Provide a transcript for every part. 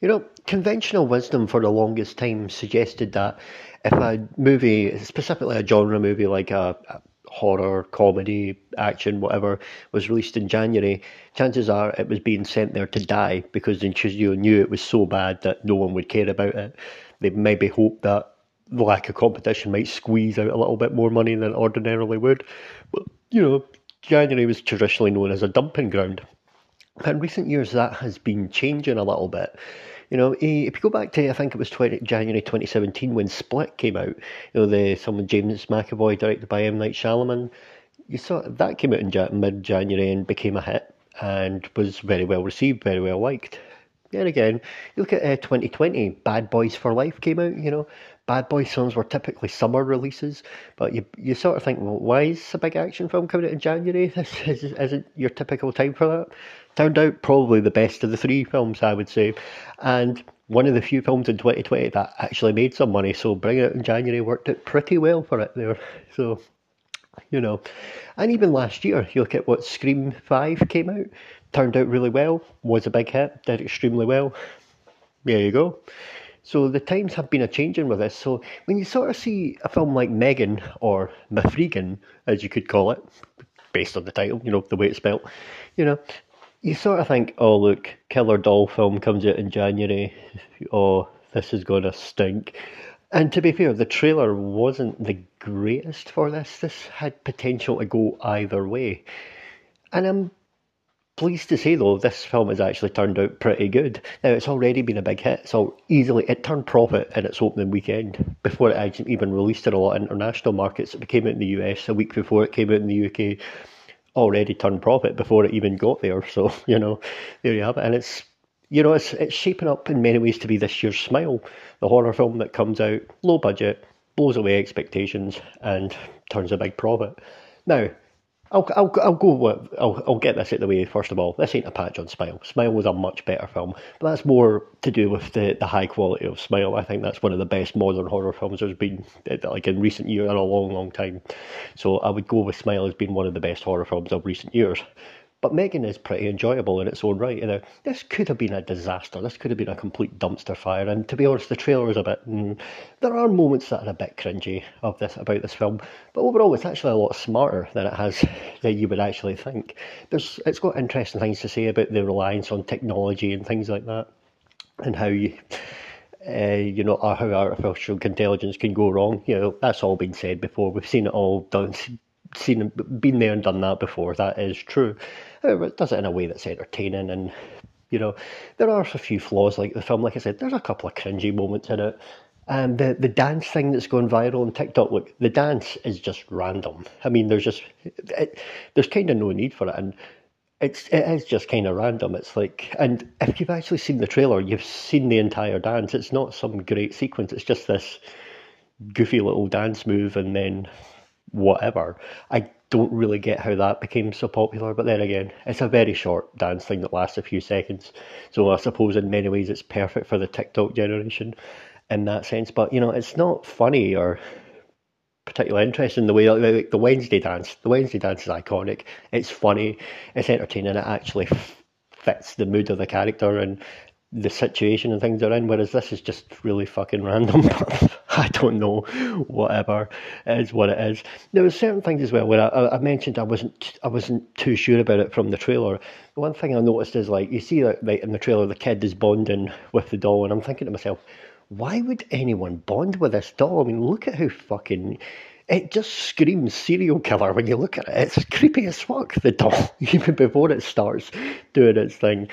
You know, conventional wisdom for the longest time suggested that if a movie, specifically a genre movie like a, a horror, comedy, action, whatever, was released in January, chances are it was being sent there to die because the studio knew it was so bad that no one would care about it. They maybe hoped that the lack of competition might squeeze out a little bit more money than it ordinarily would. But, you know, January was traditionally known as a dumping ground. But in recent years, that has been changing a little bit. You know, if you go back to I think it was 20, January 2017 when Split came out, you know, the some James McAvoy directed by M Night Shyamalan, you saw that came out in mid January and became a hit and was very well received, very well liked. Then again, you look at uh, 2020, Bad Boys for Life came out. You know, Bad Boy films were typically summer releases, but you you sort of think, well, why is a big action film coming out in January? This is, isn't your typical time for that. Turned out probably the best of the three films, I would say, and one of the few films in 2020 that actually made some money. So bringing it in January worked out pretty well for it there. So you know. And even last year, you look at what Scream 5 came out, turned out really well, was a big hit, did extremely well. There you go. So the times have been a changing with this. So when you sort of see a film like Megan or Mafregan, as you could call it, based on the title, you know, the way it's spelled, you know, you sort of think, oh, look, Killer Doll film comes out in January. Oh, this is going to stink. And to be fair, the trailer wasn't the greatest for this. This had potential to go either way. And I'm pleased to say though, this film has actually turned out pretty good. Now it's already been a big hit, so easily it turned profit in its opening weekend before it even released in a lot of international markets. It came out in the US a week before it came out in the UK. Already turned profit before it even got there. So you know, there you have it. And it's you know, it's it's shaping up in many ways to be this year's Smile, the horror film that comes out low budget, blows away expectations, and turns a big profit. Now, I'll, I'll, I'll go I'll, I'll get this out of the way first of all. This ain't a patch on Smile. Smile was a much better film, but that's more to do with the, the high quality of Smile. I think that's one of the best modern horror films there's been, eh, like in recent years, in a long, long time. So I would go with Smile as being one of the best horror films of recent years. But Megan is pretty enjoyable in its own right. You know, this could have been a disaster. This could have been a complete dumpster fire. And to be honest, the trailer is a bit. Mm, there are moments that are a bit cringy of this about this film, but overall, it's actually a lot smarter than it has than you would actually think. There's, it's got interesting things to say about the reliance on technology and things like that, and how you. Uh, you know, how artificial intelligence can go wrong. You know, that's all been said before. We've seen it all done, seen, been there and done that before. That is true. However, it does it in a way that's entertaining and you know, there are a few flaws like the film. Like I said, there's a couple of cringy moments in it. And the the dance thing that's going viral on TikTok, look, the dance is just random. I mean, there's just it, there's kind of no need for it, and it's it is just kind of random. It's like, and if you've actually seen the trailer, you've seen the entire dance. It's not some great sequence. It's just this goofy little dance move, and then whatever. I don't really get how that became so popular, but then again, it's a very short dance thing that lasts a few seconds. So I suppose in many ways it's perfect for the TikTok generation in that sense. But you know, it's not funny or particularly interesting the way like, the Wednesday dance. The Wednesday dance is iconic. It's funny. It's entertaining. It actually fits the mood of the character and the situation and things they're in, whereas this is just really fucking random. I don't know, whatever is what it is. There were certain things as well where I, I, mentioned I wasn't I wasn't too sure about it from the trailer. The one thing I noticed is like you see that like in the trailer the kid is bonding with the doll, and I'm thinking to myself, why would anyone bond with this doll? I mean, look at how fucking it just screams serial killer when you look at it. It's creepy as fuck, the doll, even before it starts doing its thing.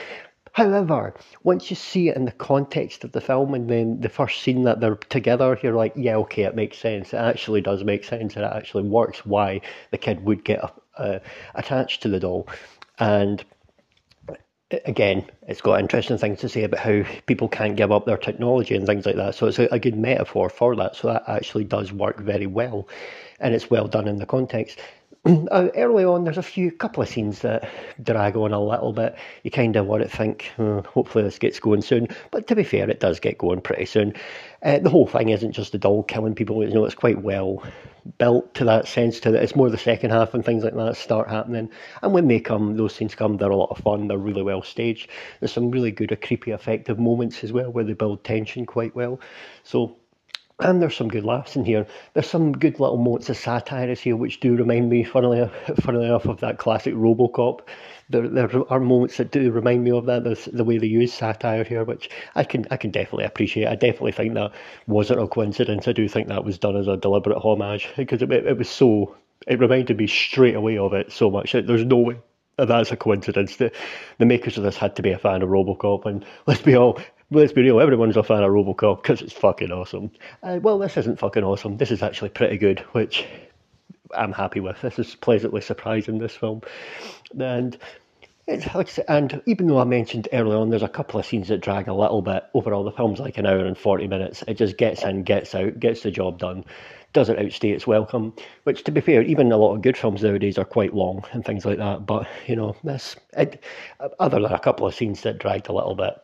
However, once you see it in the context of the film and then the first scene that they're together, you're like, yeah, okay, it makes sense. It actually does make sense and it actually works why the kid would get uh, attached to the doll. And again, it's got interesting things to say about how people can't give up their technology and things like that. So it's a, a good metaphor for that. So that actually does work very well and it's well done in the context uh, early on, there's a few couple of scenes that drag on a little bit. You kind of want to think, oh, hopefully this gets going soon. But to be fair, it does get going pretty soon. Uh, the whole thing isn't just the doll killing people. You know, it's quite well built to that sense. To that, it's more the second half and things like that start happening. And when they come, those scenes come, they're a lot of fun. They're really well staged. There's some really good, creepy, effective moments as well, where they build tension quite well. So and there's some good laughs in here. There's some good little moments of satire here, which do remind me, funnily, funnily enough, of that classic RoboCop. There, there are moments that do remind me of that. The, the way they use satire here, which I can, I can definitely appreciate. I definitely think that wasn't a coincidence. I do think that was done as a deliberate homage because it, it was so. It reminded me straight away of it so much. There's no way that's a coincidence. The, the makers of this had to be a fan of Robocop, and let's be all let's be real, everyone's a fan of Robocop because it's fucking awesome. Uh, well, this isn't fucking awesome. This is actually pretty good, which I'm happy with. This is pleasantly surprising, this film. And it's like say, and even though I mentioned early on, there's a couple of scenes that drag a little bit. Overall, the film's like an hour and 40 minutes. It just gets in, gets out, gets the job done, doesn't outstay its welcome. Which, to be fair, even a lot of good films nowadays are quite long and things like that. But, you know, this, it, other than a couple of scenes that dragged a little bit,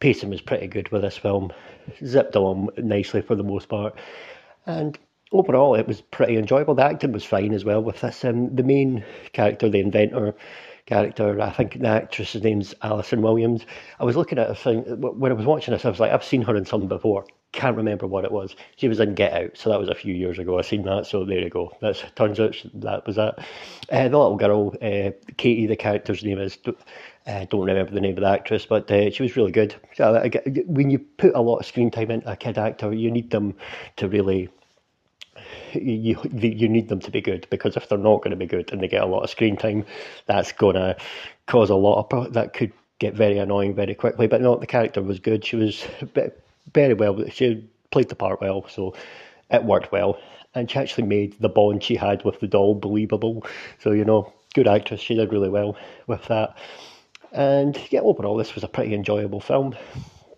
pacing was pretty good with this film. Zipped along nicely for the most part. And overall, it was pretty enjoyable. The acting was fine as well with this. Um, the main character, the inventor character, I think the actress's name's Allison Williams. I was looking at a thing, when I was watching this, I was like, I've seen her in something before. Can't remember what it was. She was in Get Out, so that was a few years ago. I seen that, so there you go. That's turns out that was that. Uh, the little girl, uh, Katie, the character's name is. I uh, don't remember the name of the actress, but uh, she was really good. So, when you put a lot of screen time into a kid actor, you need them to really you you need them to be good because if they're not going to be good and they get a lot of screen time, that's to cause a lot of that could get very annoying very quickly. But no, the character was good. She was very well. She played the part well, so it worked well. And she actually made the bond she had with the doll believable. So you know, good actress. She did really well with that. And yeah, overall, this was a pretty enjoyable film.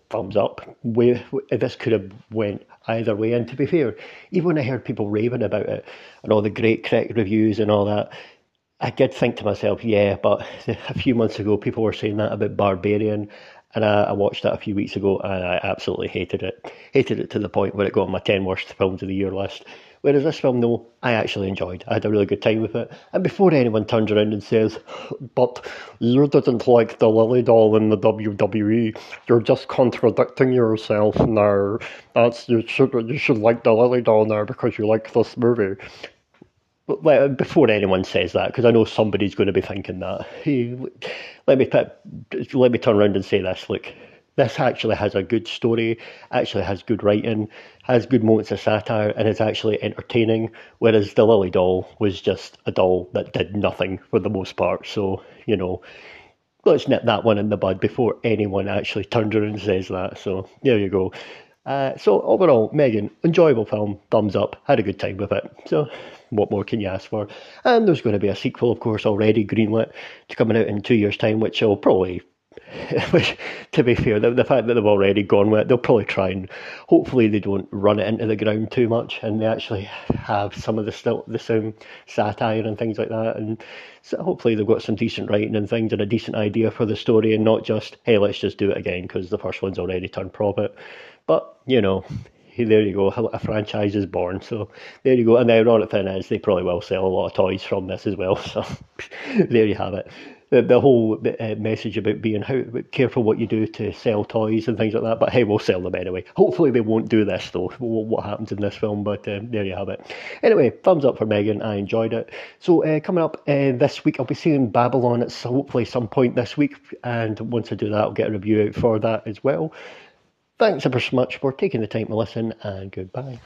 Thumbs up. We, this could have went either way. And to be fair, even when I heard people raving about it and all the great critic reviews and all that, I did think to myself, yeah, but a few months ago, people were saying that about Barbarian, and I, I, watched that a few weeks ago, and I absolutely hated it. Hated it to the point where it got on my 10 worst films of the year list. Whereas this film, no, I actually enjoyed. I had a really good time with it. And before anyone turns around and says, but you didn't like the Lilly doll in the WWE, you're just contradicting yourself now. That's you should you should like the Lilly doll now because you like this movie. But before anyone says that, because I know somebody's going to be thinking that, let me put, let me turn around and say this. Look, this actually has a good story, actually has good writing, has good moments of satire, and is actually entertaining. Whereas the Lilly doll was just a doll that did nothing for the most part. So, you know, let's nip that one in the bud before anyone actually turns around and says that. So, there you go. Uh, so, overall, Megan, enjoyable film, thumbs up, had a good time with it. So, what more can you ask for? And there's going to be a sequel, of course, already greenlit to coming out in two years' time, which will probably Which, to be fair, the, the fact that they've already gone with it, they'll probably try and hopefully they don't run it into the ground too much, and they actually have some of the still the same satire and things like that, and so hopefully they've got some decent writing and things and a decent idea for the story, and not just hey let's just do it again because the first one's already turned profit. But you know, there you go, a franchise is born. So there you go. And the ironic thing is, they probably will sell a lot of toys from this as well. So there you have it the, the whole uh, message about being how careful what you do to sell toys and things like that. But hey, we'll sell them anyway. Hopefully they won't do this though. What happens in this film? But um, there you have it. Anyway, thumbs up for Megan. I enjoyed it. So uh, coming up uh, this week, I'll be seeing Babylon at hopefully some point this week. And once I do that, I'll get a review out for that as well. Thanks ever so much for taking the time to listen, and goodbye.